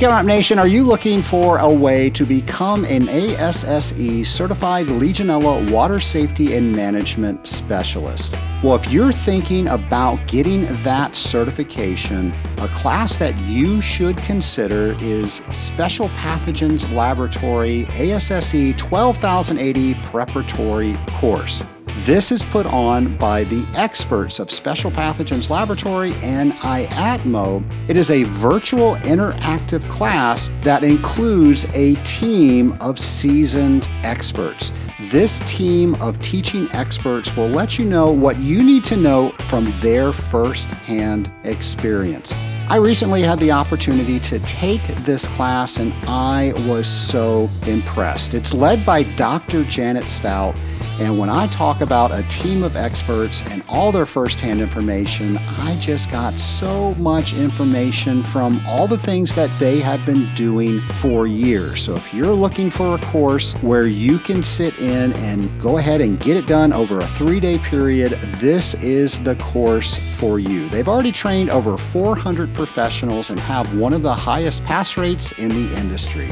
Scale Up Nation, are you looking for a way to become an ASSE certified Legionella water safety and management specialist? Well, if you're thinking about getting that certification, a class that you should consider is Special Pathogens Laboratory ASSE 12080 Preparatory Course. This is put on by the experts of Special Pathogens Laboratory and IAPMO. It is a virtual interactive class that includes a team of seasoned experts. This team of teaching experts will let you know what you need to know from their first-hand experience. I recently had the opportunity to take this class and I was so impressed. It's led by Dr. Janet Stout, and when I talk about a team of experts and all their firsthand information, I just got so much information from all the things that they have been doing for years. So if you're looking for a course where you can sit in and go ahead and get it done over a three day period, this is the course for you. They've already trained over 400 professionals and have one of the highest pass rates in the industry.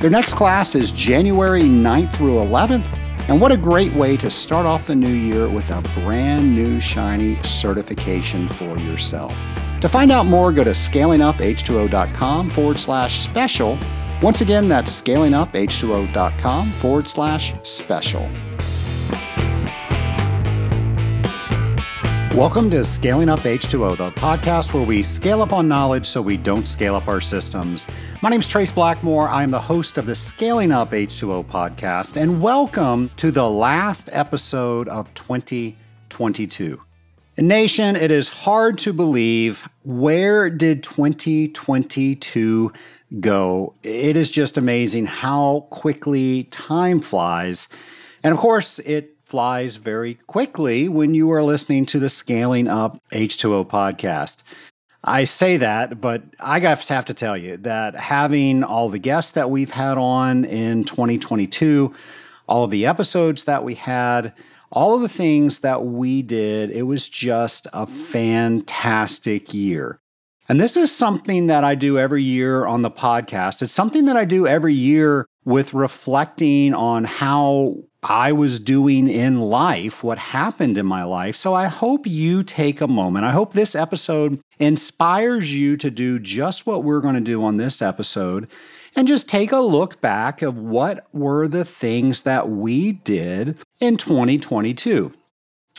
Their next class is January 9th through 11th. And what a great way to start off the new year with a brand new shiny certification for yourself. To find out more, go to scalinguph2o.com forward slash special. Once again, that's scalinguph2o.com forward slash special. Welcome to Scaling Up H2O, the podcast where we scale up on knowledge so we don't scale up our systems. My name is Trace Blackmore. I am the host of the Scaling Up H2O podcast, and welcome to the last episode of 2022. Nation, it is hard to believe where did 2022 go? It is just amazing how quickly time flies. And of course, it flies very quickly when you are listening to the Scaling Up H2O podcast. I say that, but I have to tell you that having all the guests that we've had on in 2022, all of the episodes that we had, all of the things that we did, it was just a fantastic year. And this is something that I do every year on the podcast. It's something that I do every year with reflecting on how I was doing in life, what happened in my life. So I hope you take a moment. I hope this episode inspires you to do just what we're going to do on this episode and just take a look back of what were the things that we did in 2022.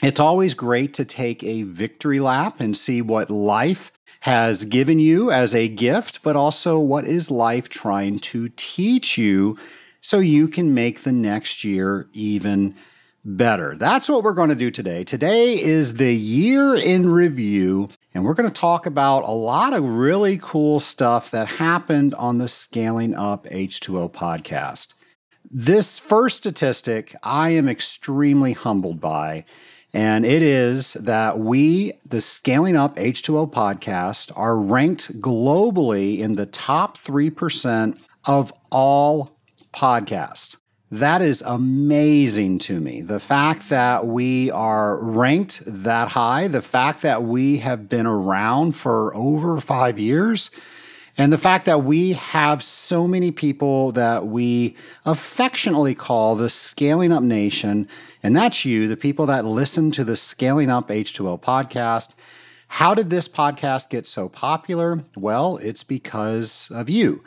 It's always great to take a victory lap and see what life has given you as a gift, but also what is life trying to teach you so you can make the next year even better. That's what we're going to do today. Today is the year in review, and we're going to talk about a lot of really cool stuff that happened on the Scaling Up H2O podcast. This first statistic I am extremely humbled by, and it is that we, the Scaling Up H2O podcast, are ranked globally in the top 3% of all podcasts. That is amazing to me. The fact that we are ranked that high, the fact that we have been around for over five years, and the fact that we have so many people that we affectionately call the Scaling Up Nation, and that's you, the people that listen to the Scaling Up H2O podcast. How did this podcast get so popular? Well, it's because of you.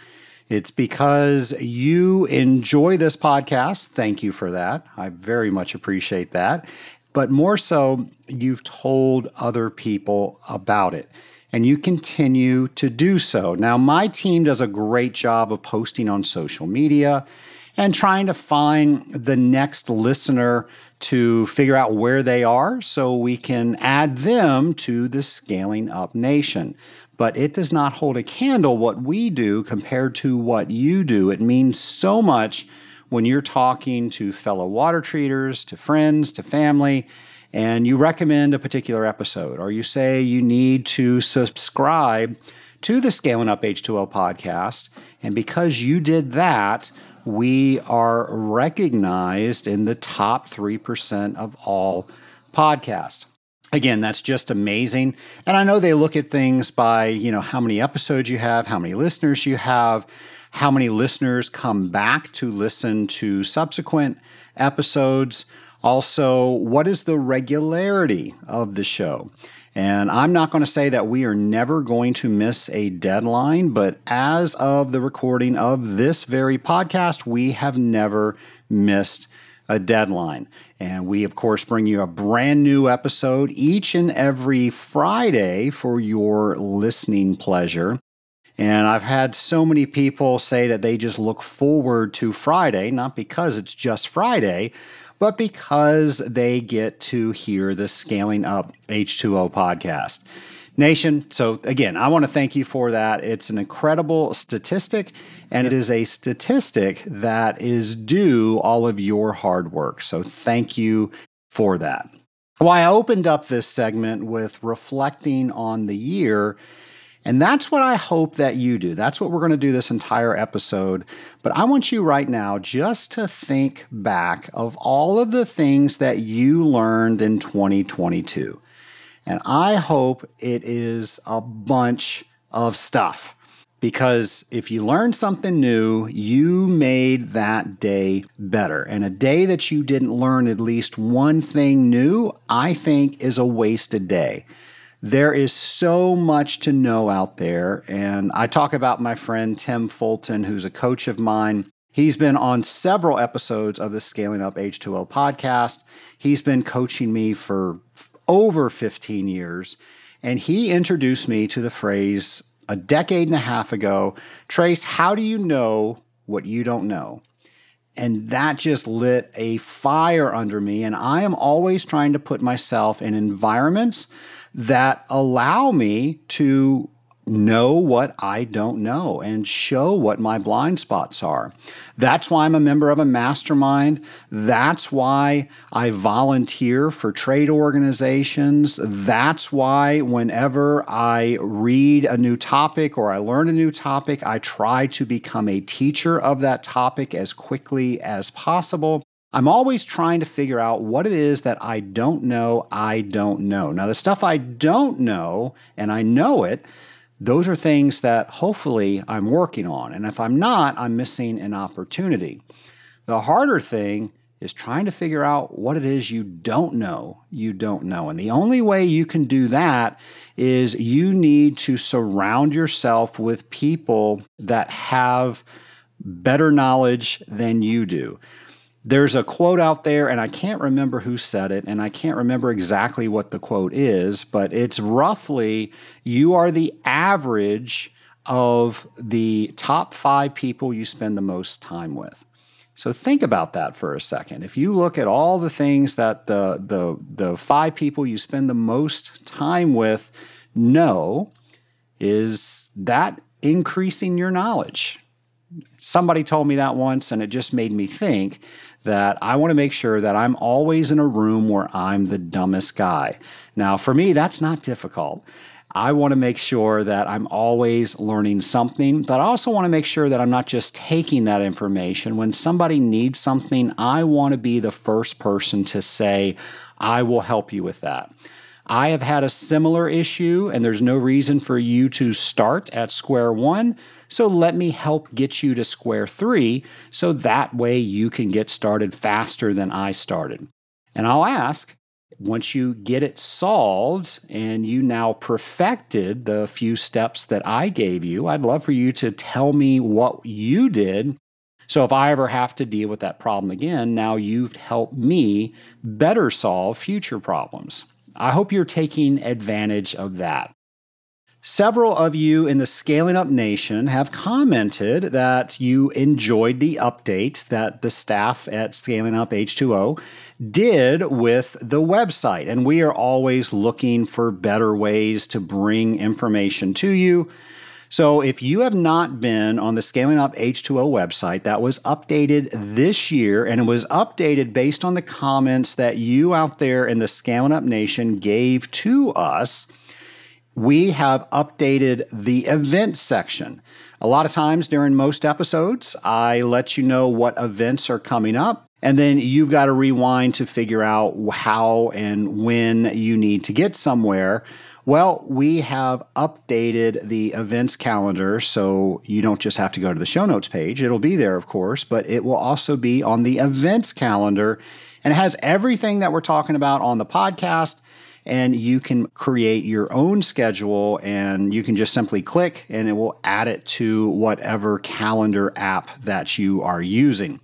It's because you enjoy this podcast. Thank you for that. I very much appreciate that. But more so, you've told other people about it and you continue to do so. Now, my team does a great job of posting on social media and trying to find the next listener to figure out where they are so we can add them to the Scaling Up Nation but it does not hold a candle what we do compared to what you do. It means so much when you're talking to fellow water treaters, to friends, to family, and you recommend a particular episode, or you say you need to subscribe to the Scaling Up H2O podcast. And because you did that, we are recognized in the top 3% of all podcasts. again that's just amazing and i know they look at things by you know how many episodes you have how many listeners you have how many listeners come back to listen to subsequent episodes also what is the regularity of the show and I'm not going to say that we are never going to miss a deadline, but as of the recording of this very podcast, we have never missed a deadline. And we, of course, bring you a brand new episode each and every Friday for your listening pleasure. And I've had so many people say that they just look forward to Friday, not because it's just Friday, but because they get to hear the Scaling Up H2O podcast. Nation, so again, I want to thank you for that. It's an incredible statistic, and it is a statistic that is due all of your hard work. So thank you for that. Why I opened up this segment with reflecting on the year and that's what I hope that you do. That's what we're going to do this entire episode. But I want you right now just to think back of all of the things that you learned in 2022. And I hope it is a bunch of stuff. Because if you learned something new, you made that day better. And a day that you didn't learn at least one thing new, I think is a wasted day. There is so much to know out there. And I talk about my friend Tim Fulton, who's a coach of mine. He's been on several episodes of the Scaling Up H2O podcast. He's been coaching me for over 15 years. And he introduced me to the phrase a decade and a half ago Trace, how do you know what you don't know? And that just lit a fire under me. And I am always trying to put myself in environments that allow me to know what I don't know and show what my blind spots are. That's why I'm a member of a mastermind. That's why I volunteer for trade organizations. That's why whenever I read a new topic or I learn a new topic, I try to become a teacher of that topic as quickly as possible. I'm always trying to figure out what it is that I don't know, I don't know. Now, the stuff I don't know, and I know it, those are things that hopefully I'm working on. And if I'm not, I'm missing an opportunity. The harder thing is trying to figure out what it is you don't know, you don't know. And the only way you can do that is you need to surround yourself with people that have better knowledge than you do. There's a quote out there, and I can't remember who said it, and I can't remember exactly what the quote is, but it's roughly you are the average of the top five people you spend the most time with. So think about that for a second. If you look at all the things that the the the five people you spend the most time with know, is that increasing your knowledge? Somebody told me that once and it just made me think that I want to make sure that I'm always in a room where I'm the dumbest guy. Now, for me, that's not difficult. I want to make sure that I'm always learning something, but I also want to make sure that I'm not just taking that information. When somebody needs something, I want to be the first person to say, I will help you with that. I have had a similar issue, and there's no reason for you to start at square one. So let me help get you to square three so that way you can get started faster than I started. And I'll ask, once you get it solved and you now perfected the few steps that I gave you, I'd love for you to tell me what you did. So if I ever have to deal with that problem again, now you've helped me better solve future problems. I hope you're taking advantage of that. Several of you in the Scaling Up Nation have commented that you enjoyed the update that the staff at Scaling Up H2O did with the website. And we are always looking for better ways to bring information to you. So if you have not been on the Scaling Up H2O website, that was updated this year and it was updated based on the comments that you out there in the Scaling Up Nation gave to us we have updated the event section. A lot of times during most episodes, I let you know what events are coming up. And then you've got to rewind to figure out how and when you need to get somewhere. Well, we have updated the events calendar so you don't just have to go to the show notes page. It'll be there, of course, but it will also be on the events calendar and it has everything that we're talking about on the podcast. And you can create your own schedule and you can just simply click and it will add it to whatever calendar app that you are using.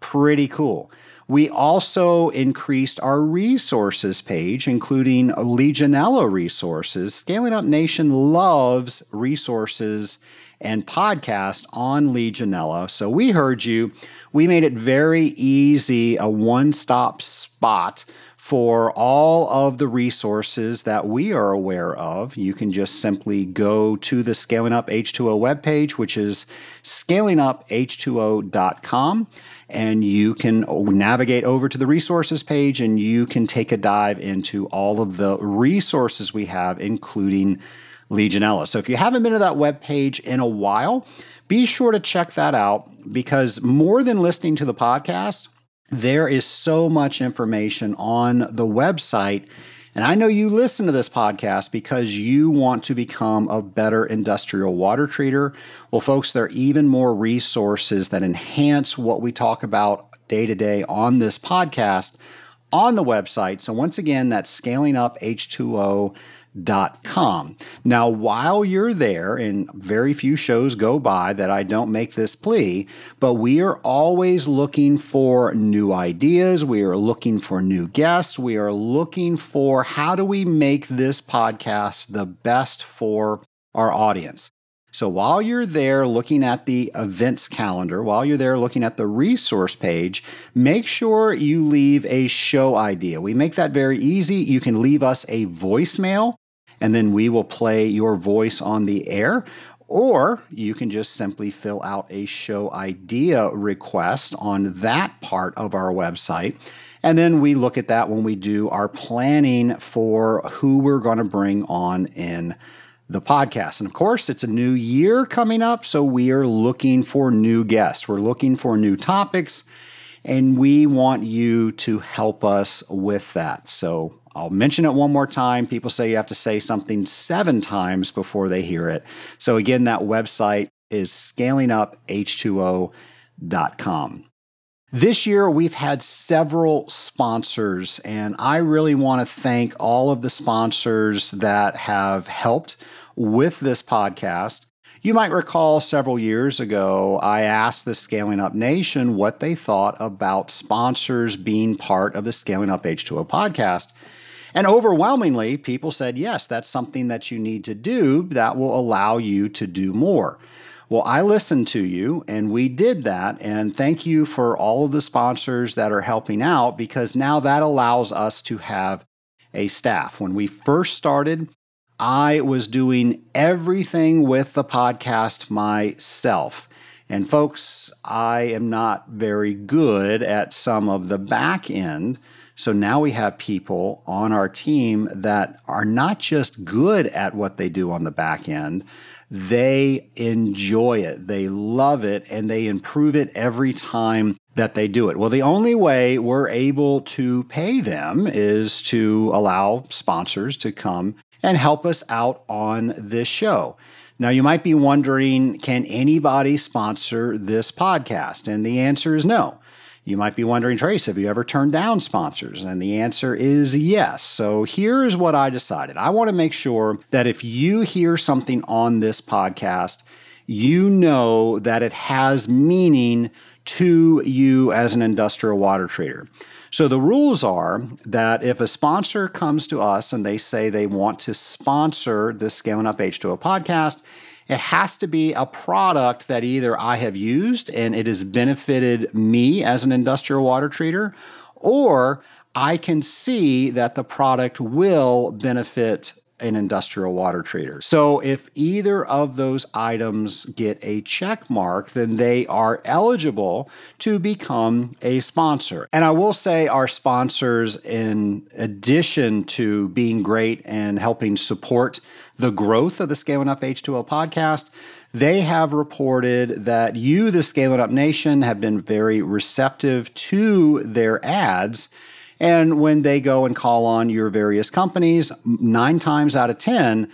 Pretty cool. We also increased our resources page, including Legionella resources. Scaling Up Nation loves resources and podcast on Legionella. So we heard you. We made it very easy, a one stop spot for all of the resources that we are aware of. You can just simply go to the Scaling Up H2O webpage, which is scalinguph2o.com, and you can navigate over to the resources page and you can take a dive into all of the resources we have, including Legionella. So if you haven't been to that web page in a while, be sure to check that out because more than listening to the podcast, there is so much information on the website. And I know you listen to this podcast because you want to become a better industrial water treater. Well, folks, there are even more resources that enhance what we talk about day to day on this podcast on the website. So, once again, that's scaling up H2O com. Now, while you're there, and very few shows go by that I don't make this plea, but we are always looking for new ideas. We are looking for new guests. We are looking for how do we make this podcast the best for our audience. So while you're there looking at the events calendar, while you're there looking at the resource page, make sure you leave a show idea. We make that very easy. You can leave us a voicemail and then we will play your voice on the air. Or you can just simply fill out a show idea request on that part of our website. And then we look at that when we do our planning for who we're going to bring on in the podcast. And of course, it's a new year coming up, so we are looking for new guests. We're looking for new topics, and we want you to help us with that. So I'll mention it one more time. People say you have to say something seven times before they hear it. So, again, that website is scalinguph2o.com. This year, we've had several sponsors, and I really want to thank all of the sponsors that have helped with this podcast. You might recall several years ago, I asked the Scaling Up Nation what they thought about sponsors being part of the Scaling Up H2O podcast. And overwhelmingly, people said, yes, that's something that you need to do that will allow you to do more. Well, I listened to you and we did that. And thank you for all of the sponsors that are helping out because now that allows us to have a staff. When we first started, I was doing everything with the podcast myself. And folks, I am not very good at some of the back end. So now we have people on our team that are not just good at what they do on the back end, they enjoy it, they love it, and they improve it every time that they do it. Well, the only way we're able to pay them is to allow sponsors to come and help us out on this show. Now, you might be wondering can anybody sponsor this podcast? And the answer is no. You might be wondering, Trace, have you ever turned down sponsors? And the answer is yes. So here's what I decided I want to make sure that if you hear something on this podcast, you know that it has meaning to you as an industrial water trader. So the rules are that if a sponsor comes to us and they say they want to sponsor the Scaling Up H2O podcast, it has to be a product that either I have used and it has benefited me as an industrial water treater, or I can see that the product will benefit an industrial water treater. So if either of those items get a check mark, then they are eligible to become a sponsor. And I will say our sponsors, in addition to being great and helping support the growth of the Scaling Up H2O podcast, They have reported that you, the Scaling Up Nation, have been very receptive to their ads. And when they go and call on your various companies, nine times out of 10,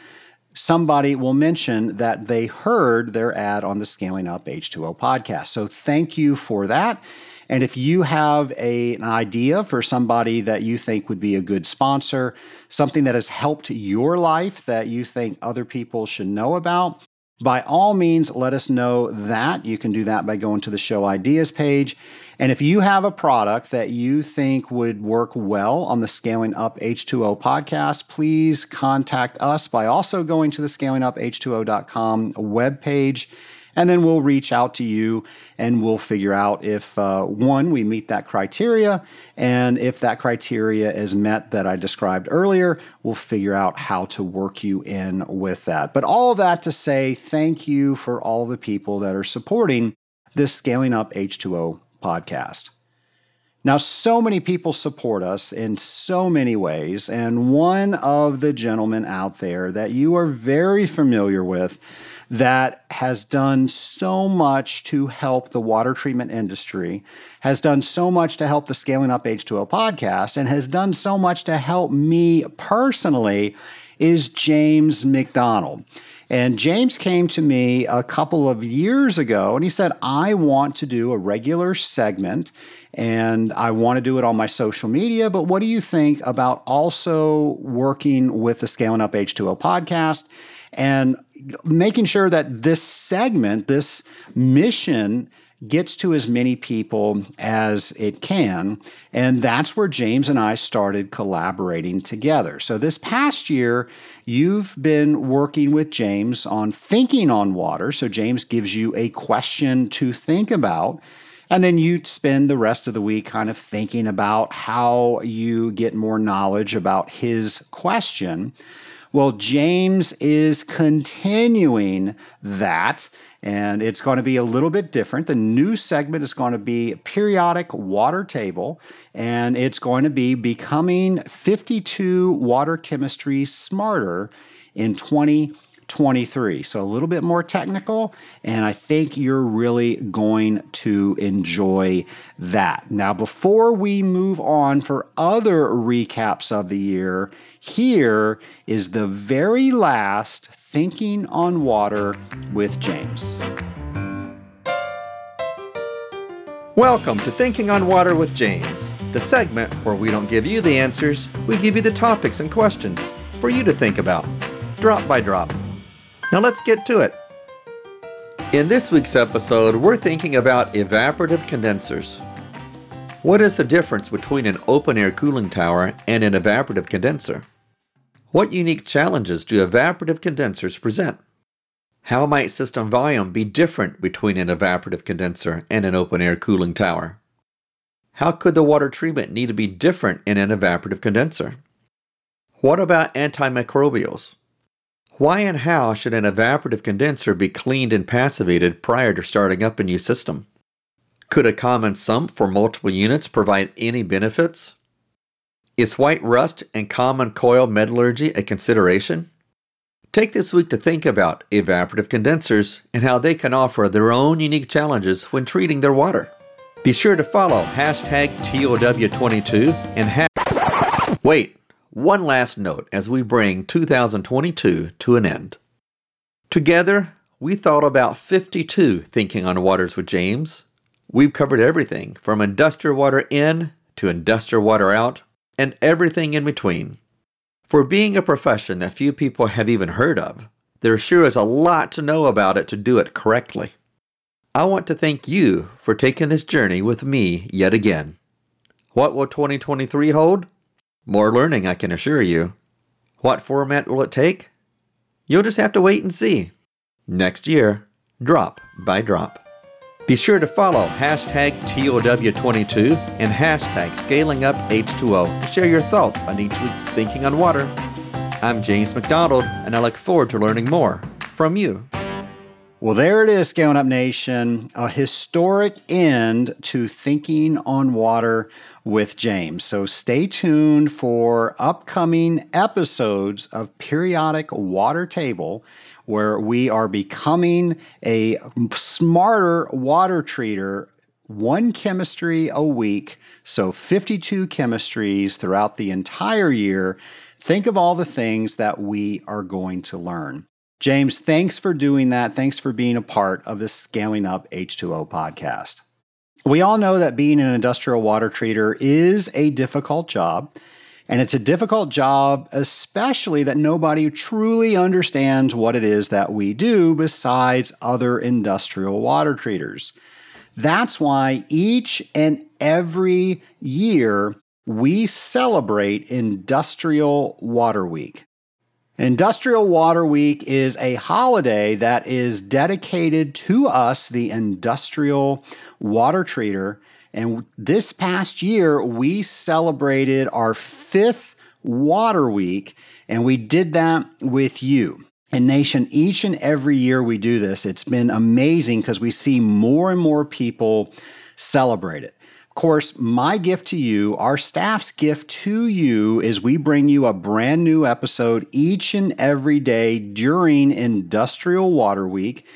somebody will mention that they heard their ad on the Scaling Up H2O podcast. So thank you for that. And if you have a, an idea for somebody that you think would be a good sponsor, something that has helped your life that you think other people should know about, by all means, let us know that. You can do that by going to the show ideas page. And if you have a product that you think would work well on the Scaling Up H2O podcast, please contact us by also going to the scalinguph2o.com webpage and then we'll reach out to you and we'll figure out if, uh, one, we meet that criteria. And if that criteria is met that I described earlier, we'll figure out how to work you in with that. But all that to say, thank you for all the people that are supporting this Scaling Up H2O podcast. Now, so many people support us in so many ways, and one of the gentlemen out there that you are very familiar with that has done so much to help the water treatment industry, has done so much to help the Scaling Up H2O podcast, and has done so much to help me personally is James McDonald. And James came to me a couple of years ago and he said, I want to do a regular segment and I want to do it on my social media. But what do you think about also working with the Scaling Up H2O podcast and making sure that this segment, this mission, gets to as many people as it can. And that's where James and I started collaborating together. So this past year, you've been working with James on thinking on water. So James gives you a question to think about. And then you spend the rest of the week kind of thinking about how you get more knowledge about his question. Well, James is continuing that, and it's going to be a little bit different. The new segment is going to be periodic water table, and it's going to be becoming 52 water chemistry smarter in 20 23. So a little bit more technical, and I think you're really going to enjoy that. Now, before we move on for other recaps of the year, here is the very last Thinking on Water with James. Welcome to Thinking on Water with James, the segment where we don't give you the answers, we give you the topics and questions for you to think about, drop by drop. Now let's get to it. In this week's episode, we're thinking about evaporative condensers. What is the difference between an open air cooling tower and an evaporative condenser? What unique challenges do evaporative condensers present? How might system volume be different between an evaporative condenser and an open air cooling tower? How could the water treatment need to be different in an evaporative condenser? What about antimicrobials? Why and how should an evaporative condenser be cleaned and passivated prior to starting up a new system? Could a common sump for multiple units provide any benefits? Is white rust and common coil metallurgy a consideration? Take this week to think about evaporative condensers and how they can offer their own unique challenges when treating their water. Be sure to follow hashtag TOW22 and ha- Wait, one last note as we bring 2022 to an end. Together, we thought about 52 Thinking on Waters with James. We've covered everything from industrial water in to industrial water out and everything in between. For being a profession that few people have even heard of, there sure is a lot to know about it to do it correctly. I want to thank you for taking this journey with me yet again. What will 2023 hold? More learning, I can assure you. What format will it take? You'll just have to wait and see. Next year, drop by drop. Be sure to follow hashtag TOW22 and hashtag ScalingUpH2O to share your thoughts on each week's Thinking on Water. I'm James McDonald, and I look forward to learning more from you. Well, there it is, Scaling Up Nation. A historic end to Thinking on Water with James. So stay tuned for upcoming episodes of Periodic Water Table, where we are becoming a smarter water treater, one chemistry a week. So 52 chemistries throughout the entire year. Think of all the things that we are going to learn. James, thanks for doing that. Thanks for being a part of the Scaling Up H2O podcast. We all know that being an industrial water treater is a difficult job. And it's a difficult job, especially that nobody truly understands what it is that we do besides other industrial water treaters. That's why each and every year we celebrate Industrial Water Week. Industrial Water Week is a holiday that is dedicated to us, the industrial water treater, and this past year, we celebrated our fifth water week, and we did that with you. And Nation, each and every year we do this, it's been amazing because we see more and more people celebrate it. Course, my gift to you, our staff's gift to you, is we bring you a brand new episode each and every day during Industrial Water Week.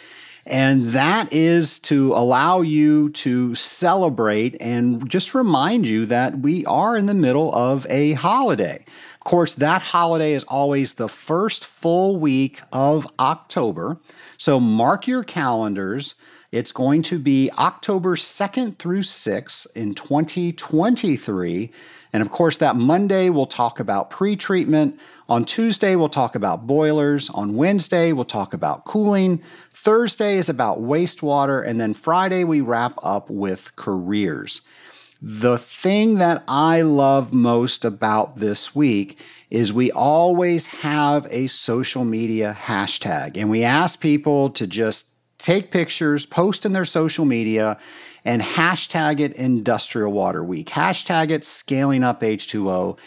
And that is to allow you to celebrate and just remind you that we are in the middle of a holiday. Of course, that holiday is always the first full week of October. So mark your calendars. It's going to be October 2nd through 6th in 2023. And of course, that Monday we'll talk about pre-treatment. On Tuesday, we'll talk about boilers. On Wednesday, we'll talk about cooling. Thursday is about wastewater. And then Friday, we wrap up with careers. The thing that I love most about this week is we always have a social media hashtag, and we ask people to just take pictures, post in their social media, and hashtag it Industrial Water Week. Hashtag it Scaling Up H2O.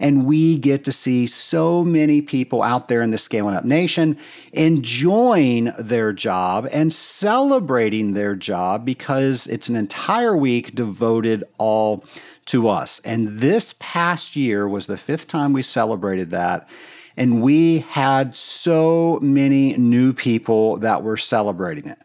And we get to see so many people out there in the Scaling Up Nation enjoying their job and celebrating their job because it's an entire week devoted all to us. And this past year was the fifth time we celebrated that. And we had so many new people that were celebrating it.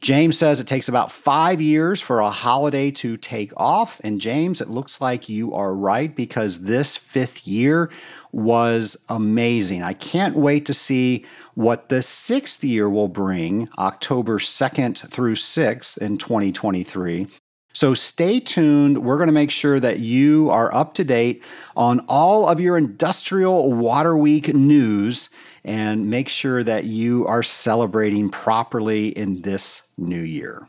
James says it takes about five years for a holiday to take off. And James, it looks like you are right because this fifth year was amazing. I can't wait to see what the sixth year will bring, October 2nd through 6th in 2023. So stay tuned. We're going to make sure that you are up to date on all of your Industrial Water Week news and make sure that you are celebrating properly in this new year.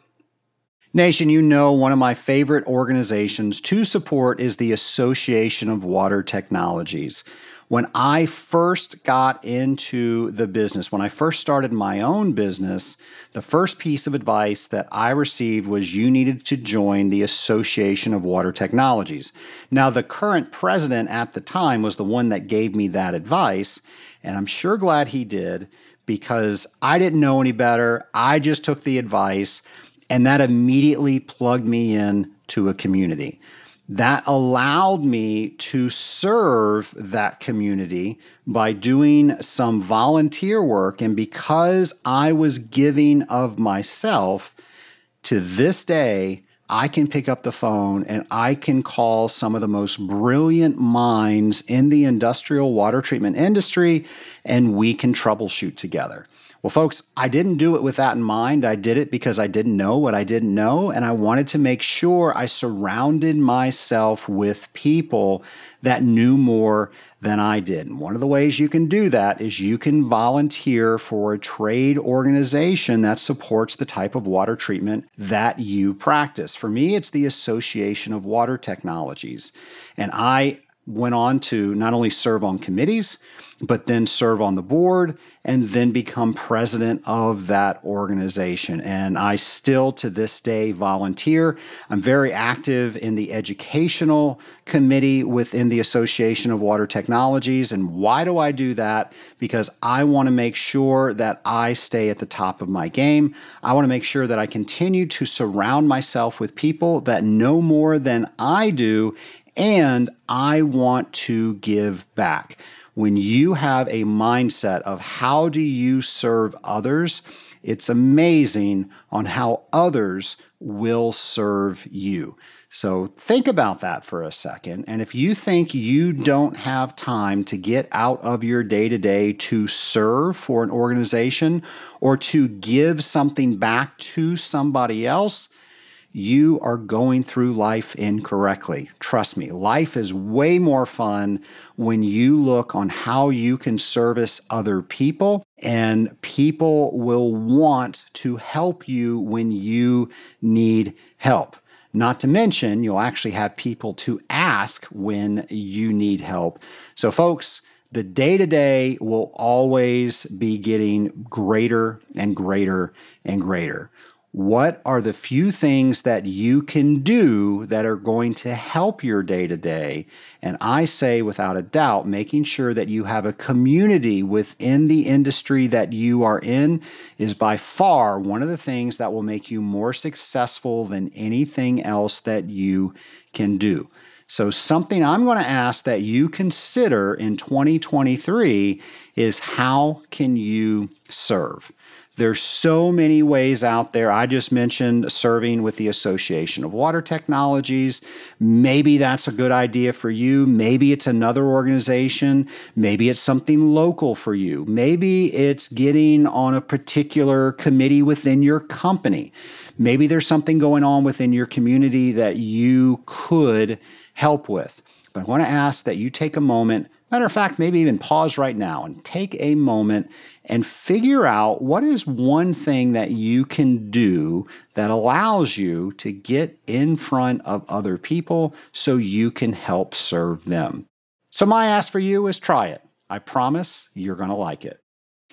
Nation, you know, one of my favorite organizations to support is the Association of Water Technologies. When I first got into the business, when I first started my own business, the first piece of advice that I received was you needed to join the Association of Water Technologies. Now, the current president at the time was the one that gave me that advice, and I'm sure glad he did because I didn't know any better. I just took the advice, and that immediately plugged me in to a community. That allowed me to serve that community by doing some volunteer work. And because I was giving of myself, to this day, I can pick up the phone and I can call some of the most brilliant minds in the industrial water treatment industry and we can troubleshoot together. Well, folks, I didn't do it with that in mind. I did it because I didn't know what I didn't know. And I wanted to make sure I surrounded myself with people that knew more than I did. And one of the ways you can do that is you can volunteer for a trade organization that supports the type of water treatment that you practice. For me, it's the Association of Water Technologies. And I went on to not only serve on committees, but then serve on the board and then become president of that organization. And I still to this day volunteer. I'm very active in the educational committee within the Association of Water Technologies. And why do I do that? Because I want to make sure that I stay at the top of my game. I want to make sure that I continue to surround myself with people that know more than I do and I want to give back. when you have a mindset of how do you serve others, it's amazing on how others will serve you. So think about that for a second. And if you think you don't have time to get out of your day to day to serve for an organization or to give something back to somebody else, you are going through life incorrectly. Trust me, life is way more fun when you look on how you can service other people, and people will want to help you when you need help. Not to mention, you'll actually have people to ask when you need help. So, folks, the day to day will always be getting greater and greater and greater. What are the few things that you can do that are going to help your day to day? And I say, without a doubt, making sure that you have a community within the industry that you are in is by far one of the things that will make you more successful than anything else that you can do. So, something I'm going to ask that you consider in 2023 is how can you serve? There's so many ways out there. I just mentioned serving with the Association of Water Technologies. Maybe that's a good idea for you. Maybe it's another organization. Maybe it's something local for you. Maybe it's getting on a particular committee within your company. Maybe there's something going on within your community that you could help with. But I want to ask that you take a moment Matter of fact, maybe even pause right now and take a moment and figure out what is one thing that you can do that allows you to get in front of other people so you can help serve them. So, my ask for you is try it. I promise you're going to like it.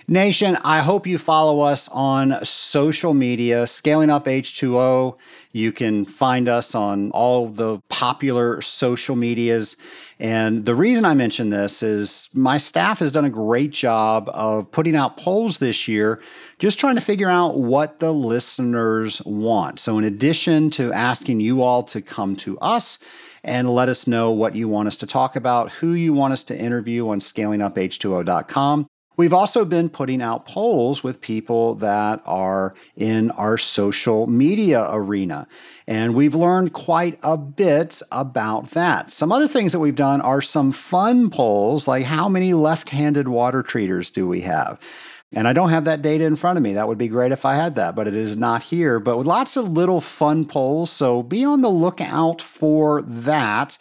Nation, I hope you follow us on social media, Scaling Up H2O. You can find us on all the popular social medias. And the reason I mention this is my staff has done a great job of putting out polls this year, just trying to figure out what the listeners want. So, in addition to asking you all to come to us, and let us know what you want us to talk about, who you want us to interview on scalinguph2o.com. We've also been putting out polls with people that are in our social media arena, and we've learned quite a bit about that. Some other things that we've done are some fun polls, like how many left handed water treaters do we have? And I don't have that data in front of me. That would be great if I had that, but it is not here. But with lots of little fun polls, so be on the lookout for that.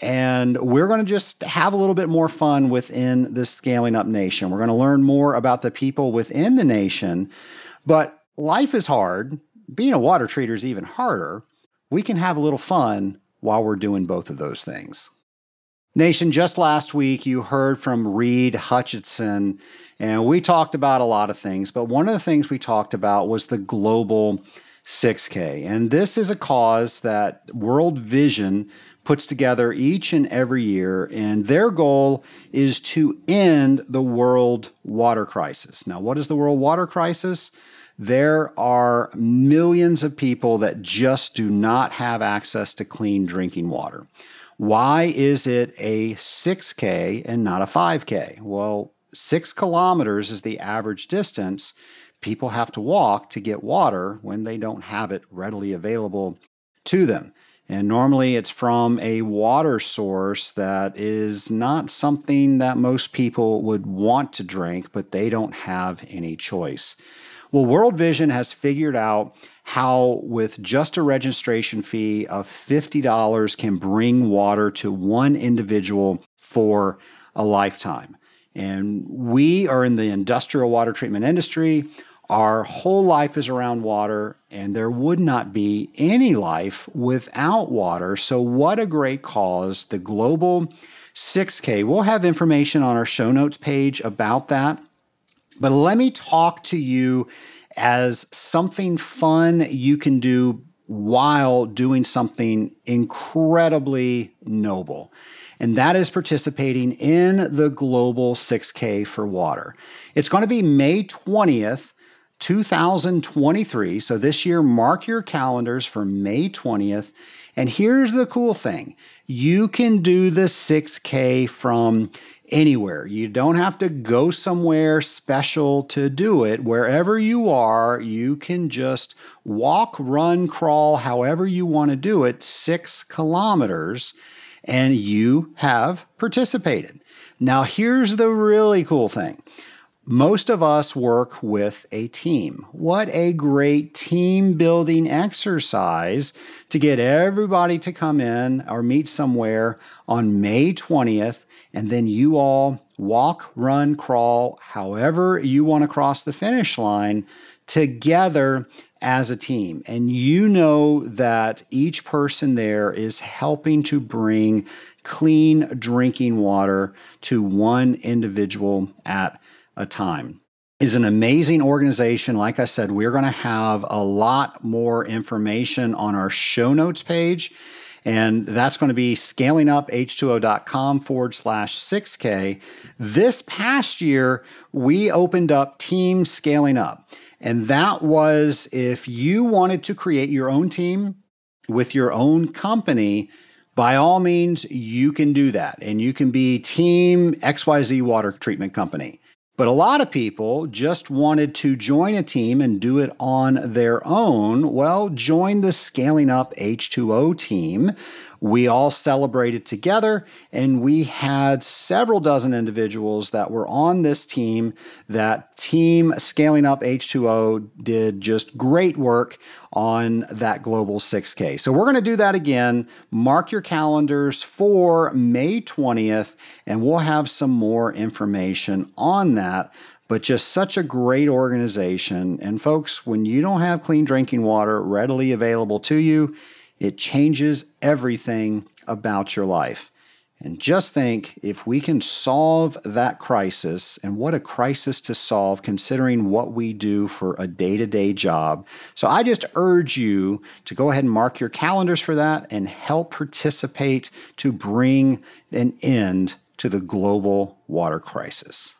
And we're going to just have a little bit more fun within the Scaling Up Nation. We're going to learn more about the people within the nation. But life is hard. Being a water treater is even harder. We can have a little fun while we're doing both of those things. Nation, just last week you heard from Reed Hutchinson, and we talked about a lot of things, but one of the things we talked about was the global 6K. And this is a cause that World Vision puts together each and every year, and their goal is to end the world water crisis. Now, what is the world water crisis? There are millions of people that just do not have access to clean drinking water. Why is it a 6K and not a 5K? Well, six kilometers is the average distance people have to walk to get water when they don't have it readily available to them. And normally it's from a water source that is not something that most people would want to drink, but they don't have any choice. Well, World Vision has figured out how, with just a registration fee of $50, can bring water to one individual for a lifetime. And we are in the industrial water treatment industry. Our whole life is around water, and there would not be any life without water. So, what a great cause. The Global 6K. We'll have information on our show notes page about that. But let me talk to you as something fun you can do while doing something incredibly noble. And that is participating in the Global 6K for Water. It's going to be May 20th 2023. So this year, mark your calendars for May 20th. And here's the cool thing you can do the 6K from anywhere. You don't have to go somewhere special to do it. Wherever you are, you can just walk, run, crawl, however you want to do it, six kilometers, and you have participated. Now, here's the really cool thing. Most of us work with a team. What a great team building exercise to get everybody to come in or meet somewhere on May 20th and then you all walk, run, crawl, however you want to cross the finish line together as a team. And you know that each person there is helping to bring clean drinking water to one individual at a time. Is an amazing organization. Like I said, we're going to have a lot more information on our show notes page. And that's going to be scalinguph2o.com forward slash 6K. This past year, we opened up Team Scaling Up. And that was if you wanted to create your own team with your own company, by all means, you can do that. And you can be Team XYZ Water Treatment Company. But a lot of people just wanted to join a team and do it on their own. Well, join the Scaling Up H2O team. We all celebrated together, and we had several dozen individuals that were on this team. That team, Scaling Up H2O, did just great work on that global 6K. So we're going to do that again. Mark your calendars for May 20th, and we'll have some more information on that but just such a great organization. And folks, when you don't have clean drinking water readily available to you, it changes everything about your life. And just think if we can solve that crisis, and what a crisis to solve considering what we do for a day to day job. So I just urge you to go ahead and mark your calendars for that and help participate to bring an end to the global water crisis.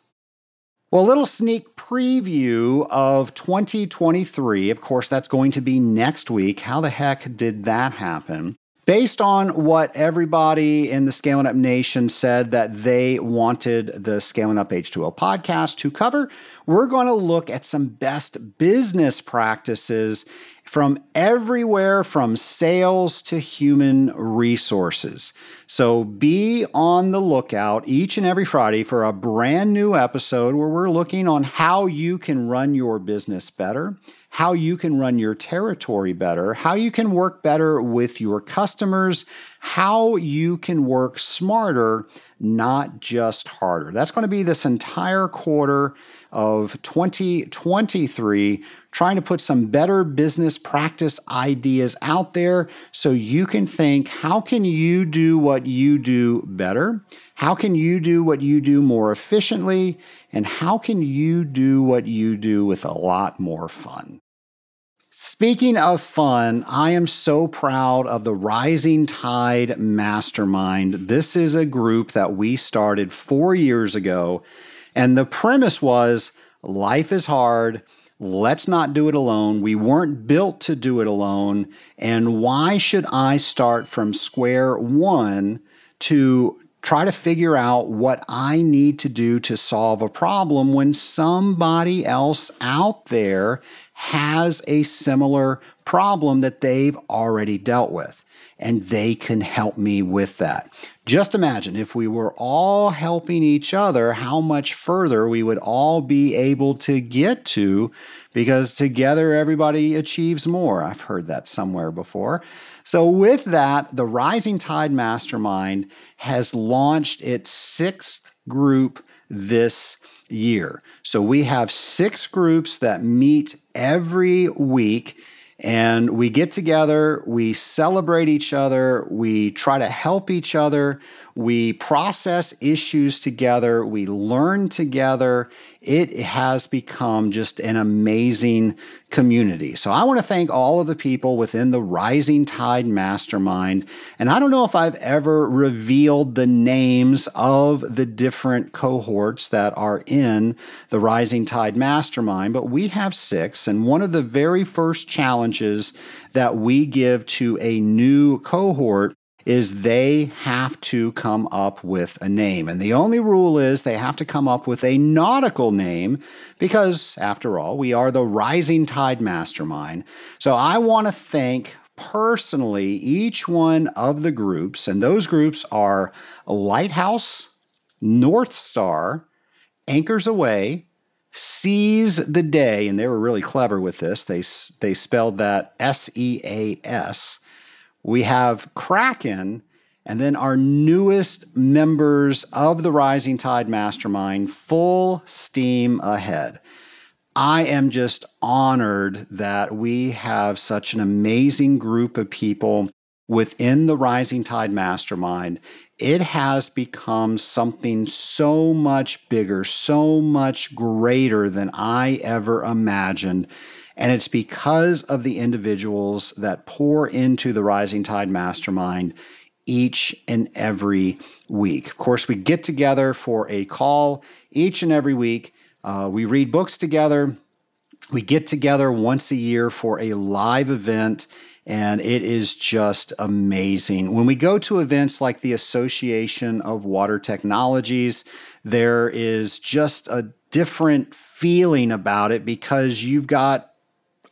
Well, a little sneak preview of 2023. Of course, that's going to be next week. How the heck did that happen? Based on what everybody in the Scaling Up Nation said that they wanted the Scaling Up H2O podcast to cover, we're going to look at some best business practices from everywhere from sales to human resources. So be on the lookout each and every Friday for a brand new episode where we're looking on how you can run your business better, how you can run your territory better, how you can work better with your customers, how you can work smarter, not just harder. That's going to be this entire quarter of 2023 trying to put some better business practice ideas out there so you can think how can you do what you do better? How can you do what you do more efficiently? And how can you do what you do with a lot more fun? Speaking of fun, I am so proud of the Rising Tide Mastermind. This is a group that we started four years ago. And the premise was life is hard Let's not do it alone. We weren't built to do it alone. And why should I start from square one to try to figure out what I need to do to solve a problem when somebody else out there has a similar problem that they've already dealt with? And they can help me with that. Just imagine if we were all helping each other, how much further we would all be able to get to because together everybody achieves more. I've heard that somewhere before. So, with that, the Rising Tide Mastermind has launched its sixth group this year. So, we have six groups that meet every week and we get together, we celebrate each other, we try to help each other, We process issues together, we learn together. It has become just an amazing community. So I want to thank all of the people within the Rising Tide Mastermind. And I don't know if I've ever revealed the names of the different cohorts that are in the Rising Tide Mastermind, but we have six. And one of the very first challenges that we give to a new cohort is they have to come up with a name. And the only rule is they have to come up with a nautical name because, after all, we are the Rising Tide Mastermind. So I want to thank personally each one of the groups, and those groups are Lighthouse, North Star, Anchors Away, Seize the Day, and they were really clever with this. They, they spelled that S E A S we have Kraken, and then our newest members of the Rising Tide Mastermind, full steam ahead. I am just honored that we have such an amazing group of people within the Rising Tide Mastermind. It has become something so much bigger, so much greater than I ever imagined. And it's because of the individuals that pour into the Rising Tide Mastermind each and every week. Of course, we get together for a call each and every week. Uh, we read books together. We get together once a year for a live event, and it is just amazing. When we go to events like the Association of Water Technologies, there is just a different feeling about it because you've got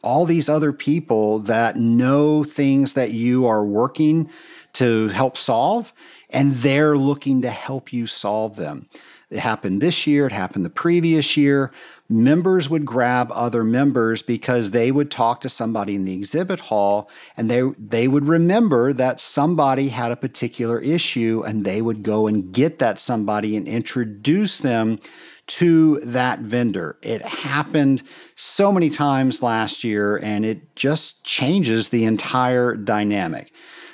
all these other people that know things that you are working to help solve, and they're looking to help you solve them. It happened this year, it happened the previous year. Members would grab other members because they would talk to somebody in the exhibit hall and they, they would remember that somebody had a particular issue and they would go and get that somebody and introduce them to that vendor. It happened so many times last year and it just changes the entire dynamic.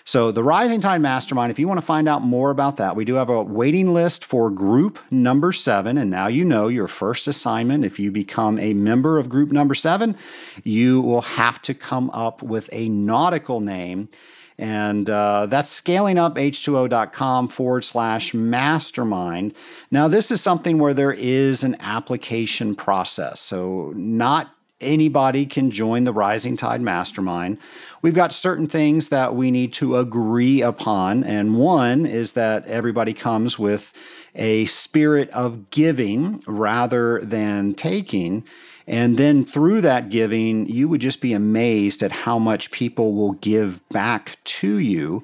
So, the Rising Tide Mastermind, if you want to find out more about that, we do have a waiting list for group number seven. And now you know your first assignment. If you become a member of group number seven, you will have to come up with a nautical name and uh, that's scalinguph2o.com forward slash mastermind. Now, this is something where there is an application process. So, not anybody can join the Rising Tide Mastermind. We've got certain things that we need to agree upon. And one is that everybody comes with a spirit of giving rather than taking. And then through that giving, you would just be amazed at how much people will give back to you.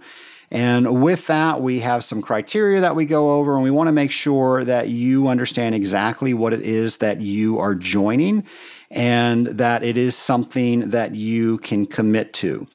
And with that, we have some criteria that we go over, and we want to make sure that you understand exactly what it is that you are joining and that it is something that you can commit to.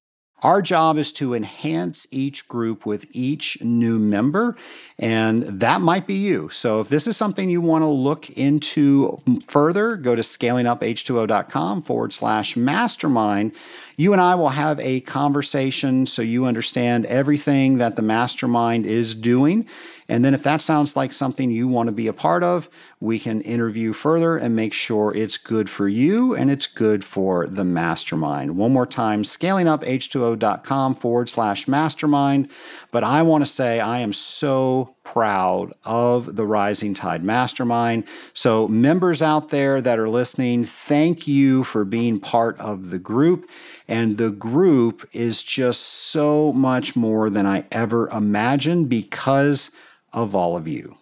Our job is to enhance each group with each new member, and that might be you. So, if this is something you want to look into further, go to scalinguph2o.com forward slash mastermind. You and I will have a conversation so you understand everything that the mastermind is doing and then if that sounds like something you want to be a part of, we can interview further and make sure it's good for you and it's good for the mastermind. One more time, scalinguph2o.com forward slash mastermind. But I want to say I am so proud of the Rising Tide Mastermind. So, members out there that are listening, thank you for being part of the group. And the group is just so much more than I ever imagined because of all of you.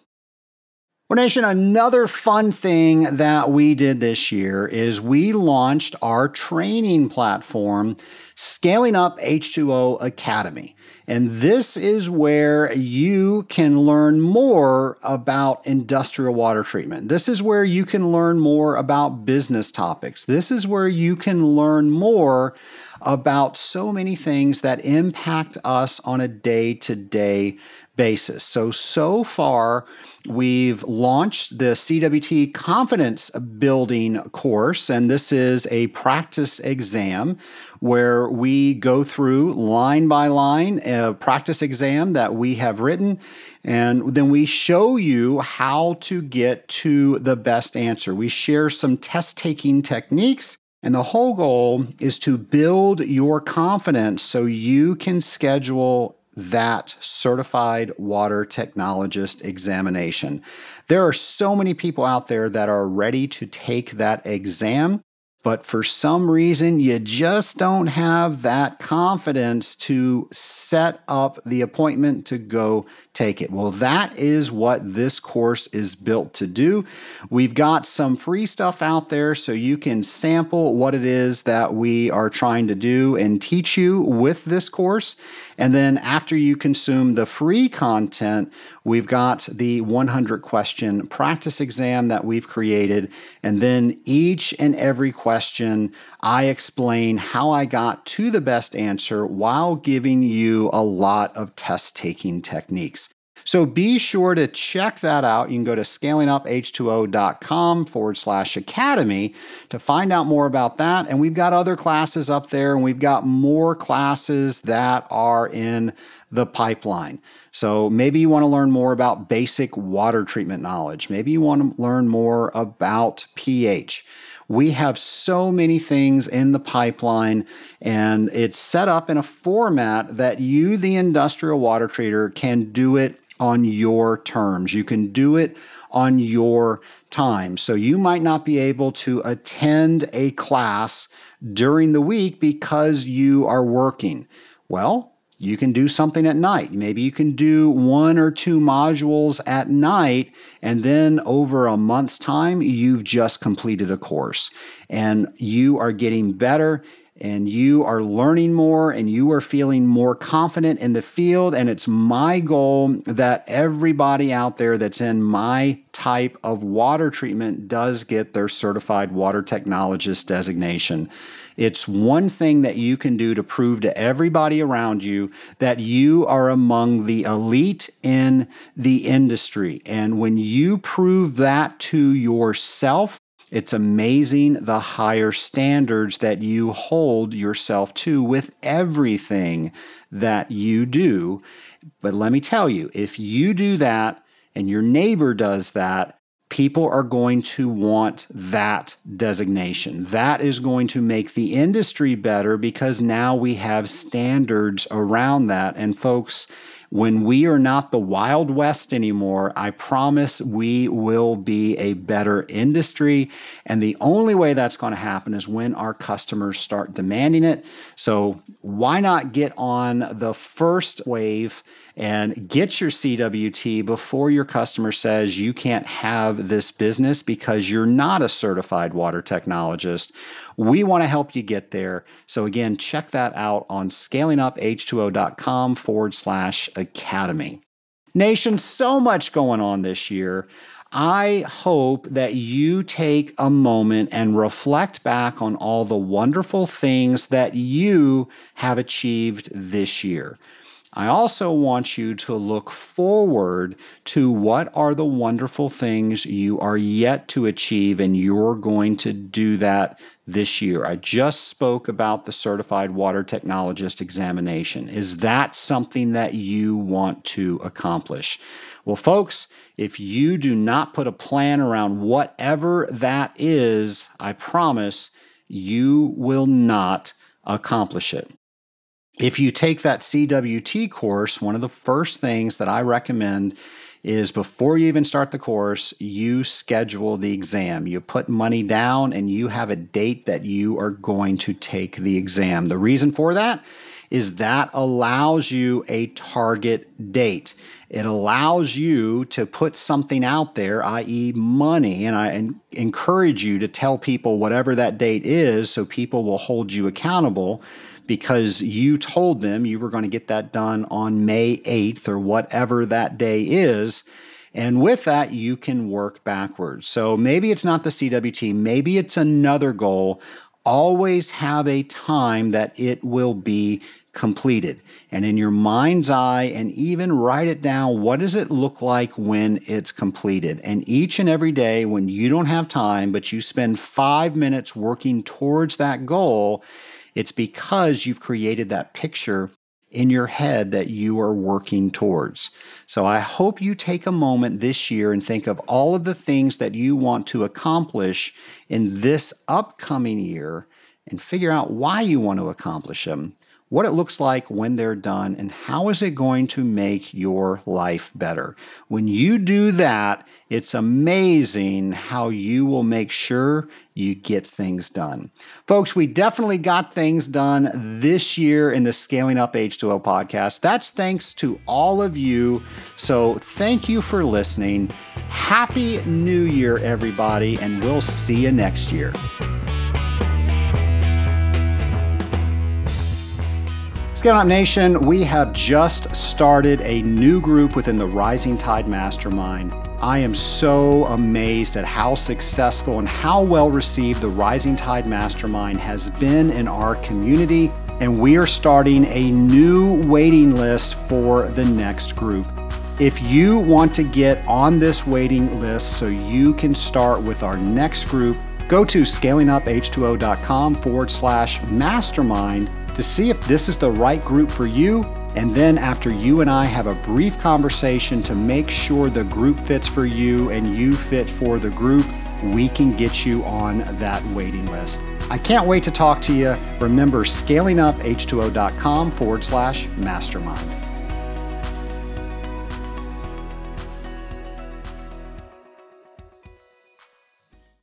Well, Nation, another fun thing that we did this year is we launched our training platform, Scaling Up H2O Academy. And this is where you can learn more about industrial water treatment. This is where you can learn more about business topics. This is where you can learn more about so many things that impact us on a day to day basis. So, so far, we've launched the CWT Confidence Building course, and this is a practice exam where we go through line by line a practice exam that we have written, and then we show you how to get to the best answer. We share some test taking techniques. And the whole goal is to build your confidence so you can schedule that certified water technologist examination. There are so many people out there that are ready to take that exam but for some reason you just don't have that confidence to set up the appointment to go take it. Well, that is what this course is built to do. We've got some free stuff out there so you can sample what it is that we are trying to do and teach you with this course. And then after you consume the free content, we've got the 100 question practice exam that we've created. And then each and every question, I explain how I got to the best answer while giving you a lot of test taking techniques. So be sure to check that out. You can go to scalinguph2o.com forward slash academy to find out more about that. And we've got other classes up there, and we've got more classes that are in the pipeline. So maybe you want to learn more about basic water treatment knowledge. Maybe you want to learn more about pH. We have so many things in the pipeline, and it's set up in a format that you, the industrial water treater, can do it on your terms. You can do it on your time. So you might not be able to attend a class during the week because you are working. Well, you can do something at night. Maybe you can do one or two modules at night, and then over a month's time, you've just completed a course and you are getting better and you are learning more and you are feeling more confident in the field. And it's my goal that everybody out there that's in my type of water treatment does get their certified water technologist designation. It's one thing that you can do to prove to everybody around you that you are among the elite in the industry. And when you prove that to yourself, it's amazing the higher standards that you hold yourself to with everything that you do. But let me tell you, if you do that and your neighbor does that, people are going to want that designation. That is going to make the industry better because now we have standards around that. And folks, when we are not the Wild West anymore, I promise we will be a better industry. And the only way that's going to happen is when our customers start demanding it. So, why not get on the first wave and get your CWT before your customer says you can't have this business because you're not a certified water technologist? We want to help you get there. So, again, check that out on scalinguph2o.com forward slash academy. Nation, so much going on this year. I hope that you take a moment and reflect back on all the wonderful things that you have achieved this year. I also want you to look forward to what are the wonderful things you are yet to achieve, and you're going to do that this year. I just spoke about the Certified Water Technologist examination. Is that something that you want to accomplish? Well, folks, if you do not put a plan around whatever that is, I promise you will not accomplish it if you take that CWT course, one of the first things that I recommend is before you even start the course, you schedule the exam. You put money down and you have a date that you are going to take the exam. The reason for that is that allows you a target date. It allows you to put something out there, i.e., money. And I encourage you to tell people whatever that date is so people will hold you accountable because you told them you were going to get that done on May 8th or whatever that day is. And with that, you can work backwards. So maybe it's not the CWT, maybe it's another goal. always have a time that it will be completed. And in your mind's eye, and even write it down what does it look like when it's completed? And each and every day, when you don't have time, but you spend five minutes working towards that goal, it's because you've created that picture in your head that you are working towards. So I hope you take a moment this year and think of all of the things that you want to accomplish in this upcoming year and figure out why you want to accomplish them what it looks like when they're done, and how is it going to make your life better. When you do that, it's amazing how you will make sure you get things done. Folks, we definitely got things done this year in the Scaling Up H2O podcast. That's thanks to all of you. So thank you for listening. Happy New Year, everybody, and we'll see you next year. Scale Up Nation, we have just started a new group within the Rising Tide Mastermind. I am so amazed at how successful and how well received the Rising Tide Mastermind has been in our community. And we are starting a new waiting list for the next group. If you want to get on this waiting list so you can start with our next group, go to scalinguph2o.com forward slash mastermind to see if this is the right group for you. And then, after you and I have a brief conversation to make sure the group fits for you and you fit for the group, we can get you on that waiting list. I can't wait to talk to you. Remember, scalinguph2o.com forward slash mastermind.